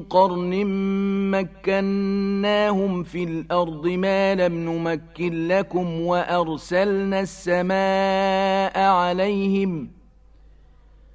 قرن مكناهم في الأرض ما لم نمكن لكم وأرسلنا السماء عليهم ۖ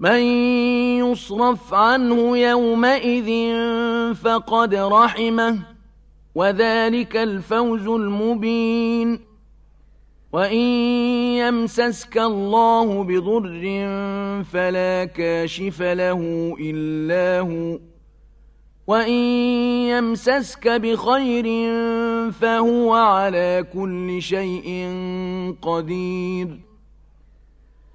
من يصرف عنه يومئذ فقد رحمه وذلك الفوز المبين. وإن يمسسك الله بضر فلا كاشف له إلا هو. وإن يمسسك بخير فهو على كل شيء قدير.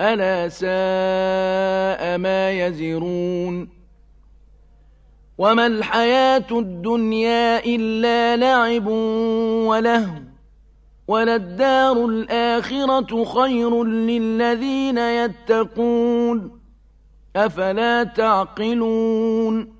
ألا ساء ما يزرون وما الحياة الدنيا إلا لعب ولهو وللدار الآخرة خير للذين يتقون أفلا تعقلون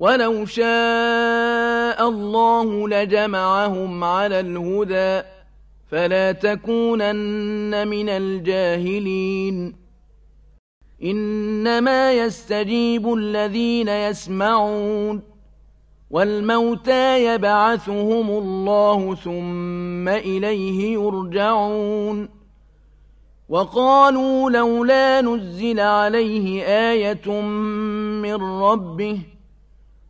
ولو شاء الله لجمعهم على الهدى فلا تكونن من الجاهلين إنما يستجيب الذين يسمعون والموتى يبعثهم الله ثم إليه يرجعون وقالوا لولا نزل عليه آية من ربه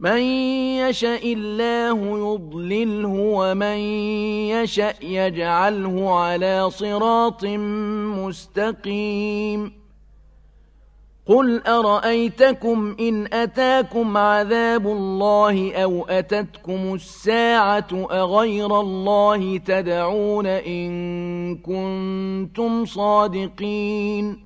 من يشاء الله يضلله ومن يشاء يجعله على صراط مستقيم. قل أرأيتكم إن أتاكم عذاب الله أو أتتكم الساعة أغير الله تدعون إن كنتم صادقين؟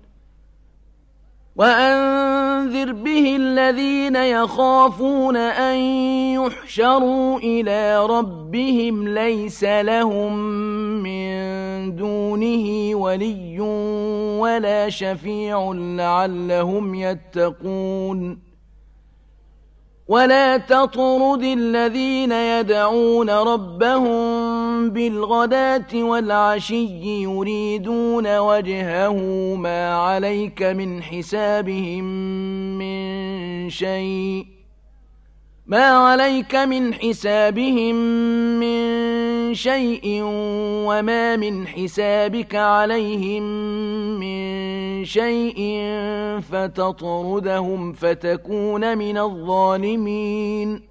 وأنذر به الذين يخافون أن يحشروا إلى ربهم ليس لهم من دونه ولي ولا شفيع لعلهم يتقون. ولا تطرد الذين يدعون ربهم بالغداة والعشي يريدون وجهه ما عليك من حسابهم من شيء ما عليك من حسابهم من شيء وما من حسابك عليهم من شيء فتطردهم فتكون من الظالمين.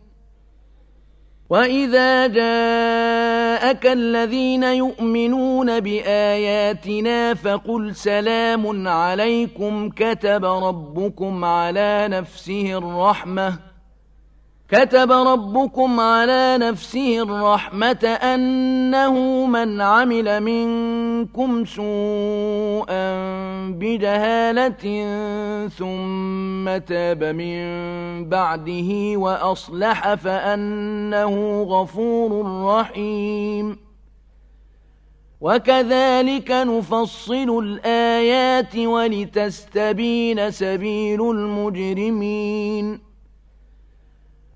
وإذا جاءك الذين يؤمنون بآياتنا فقل سلام عليكم كتب ربكم على نفسه الرحمة كتب ربكم على نفسه الرحمة أنه من عمل منكم سوءا بجهالة ثم تاب من بعده وأصلح فأنه غفور رحيم. وكذلك نفصل الآيات ولتستبين سبيل المجرمين.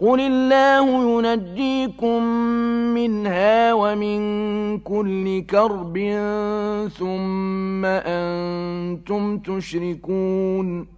قل الله ينجيكم منها ومن كل كرب ثم أنتم تشركون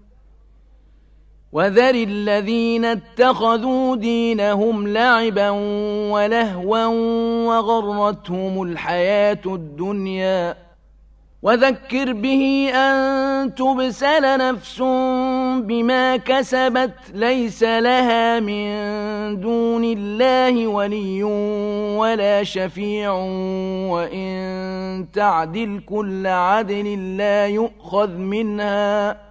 وذر الذين اتخذوا دينهم لعبا ولهوا وغرتهم الحياة الدنيا. وذكر به أن تبسل نفس بما كسبت ليس لها من دون الله ولي ولا شفيع. وإن تعدل كل عدل لا يؤخذ منها.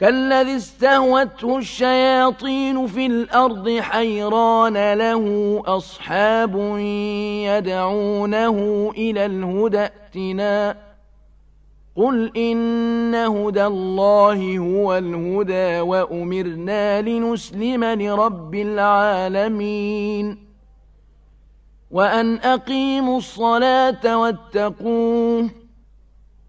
كالذي استهوته الشياطين في الأرض حيران له أصحاب يدعونه إلى الهدى ائتنا. قل إن هدى الله هو الهدى وأمرنا لنسلم لرب العالمين. وأن أقيموا الصلاة واتقوه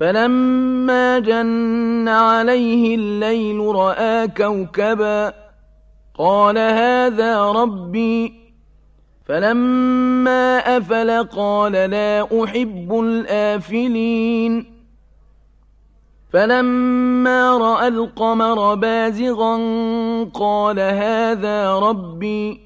فلما جن عليه الليل رأى كوكبا قال هذا ربي. فلما أفل قال لا أحب الآفلين. فلما رأى القمر بازغا قال هذا ربي.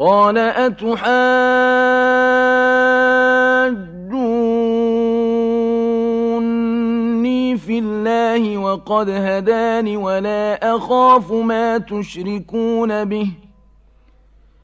قال أتحاجوني في الله وقد هداني ولا أخاف ما تشركون به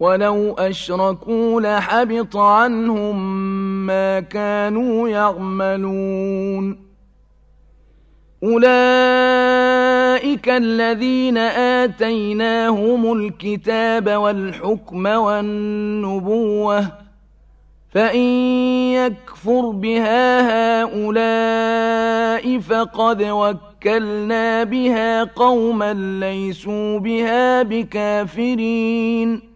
ولو أشركوا لحبط عنهم ما كانوا يعملون أولئك الذين آتيناهم الكتاب والحكم والنبوة فإن يكفر بها هؤلاء فقد وكلنا بها قوما ليسوا بها بكافرين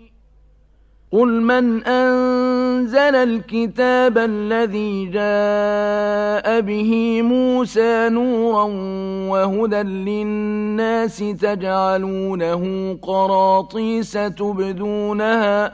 قل من أنزل الكتاب الذي جاء به موسى نورا وهدى للناس تجعلونه قراطيس تبدونها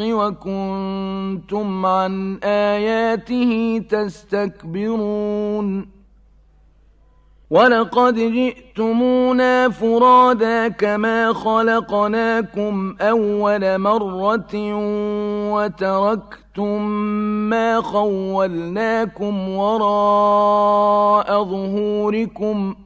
الحق وكنتم عن آياته تستكبرون. ولقد جئتمونا فرادا كما خلقناكم أول مرة وتركتم ما خولناكم وراء ظهوركم ۖ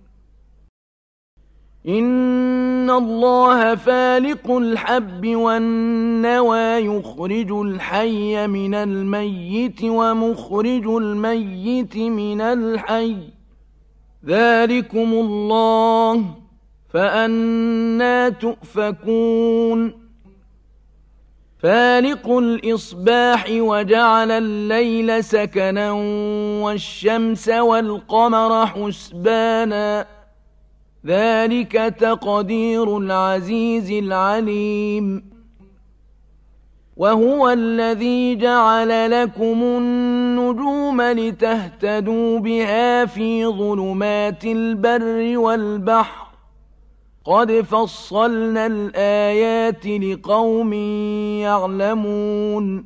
إن الله فالق الحب والنوى يخرج الحي من الميت ومخرج الميت من الحي ذلكم الله فأنا تؤفكون فالق الإصباح وجعل الليل سكنا والشمس والقمر حسبانا ذلك تقدير العزيز العليم. وهو الذي جعل لكم النجوم لتهتدوا بها في ظلمات البر والبحر. قد فصلنا الآيات لقوم يعلمون.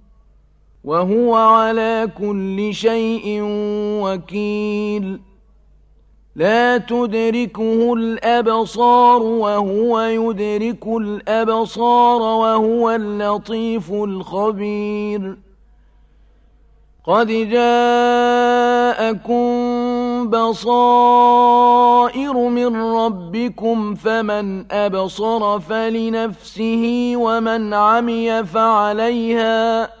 وهو على كل شيء وكيل. لا تدركه الأبصار وهو يدرك الأبصار وهو اللطيف الخبير. قد جاءكم بصائر من ربكم فمن أبصر فلنفسه ومن عمي فعليها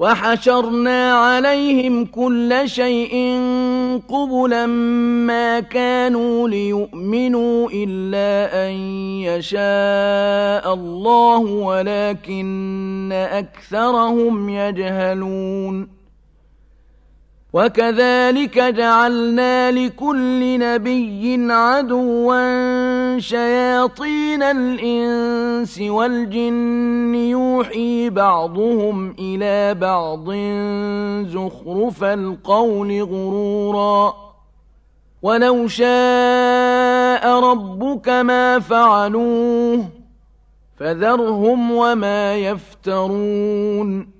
وحشرنا عليهم كل شيء قبلا ما كانوا ليؤمنوا إلا أن يشاء الله ولكن أكثرهم يجهلون. وكذلك جعلنا لكل نبي عدوا شياطين الإنس والجن يوحي بعضهم إلى بعض زخرف القول غرورا. ولو شاء ربك ما فعلوه فذرهم وما يفترون.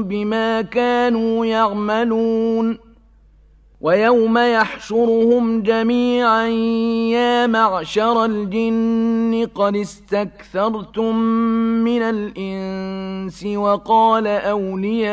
بما كانوا يعملون ويوم يحشرهم جميعا يا معشر الجن قد استكثرتم من الإنس وقال أولياؤهم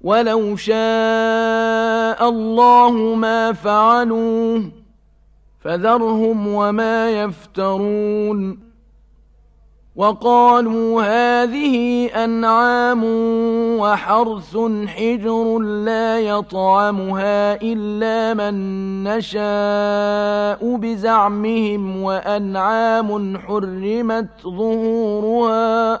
ولو شاء الله ما فعلوه فذرهم وما يفترون وقالوا هذه أنعام وحرث حجر لا يطعمها إلا من نشاء بزعمهم وأنعام حرمت ظهورها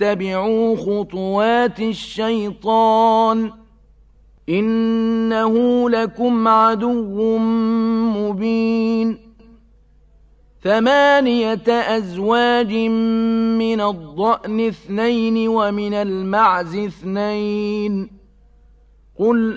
تتبعوا خطوات الشيطان إنه لكم عدو مبين ثمانية أزواج من الضأن اثنين ومن المعز اثنين قل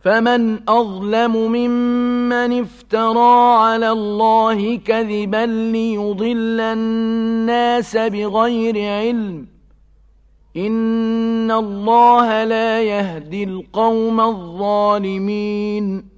فمن أظلم ممن افترى على الله كذبا ليضل الناس بغير علم إن الله لا يهدي القوم الظالمين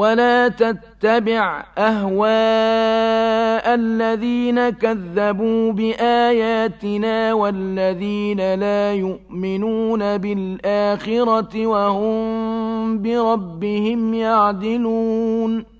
ولا تتبع أهواء الذين كذبوا بآياتنا والذين لا يؤمنون بالآخرة وهم بربهم يعدلون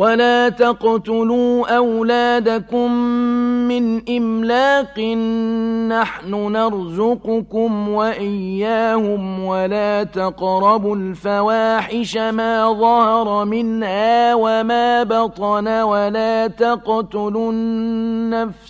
ولا تقتلوا أولادكم من إملاق نحن نرزقكم وإياهم ولا تقربوا الفواحش ما ظهر منها وما بطن ولا تقتلوا النفس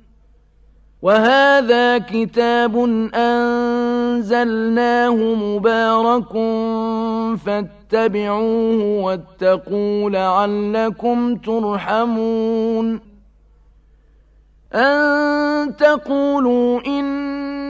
وهذا كتاب أنزلناه مبارك فاتبعوه واتقوا لعلكم ترحمون أن تقولوا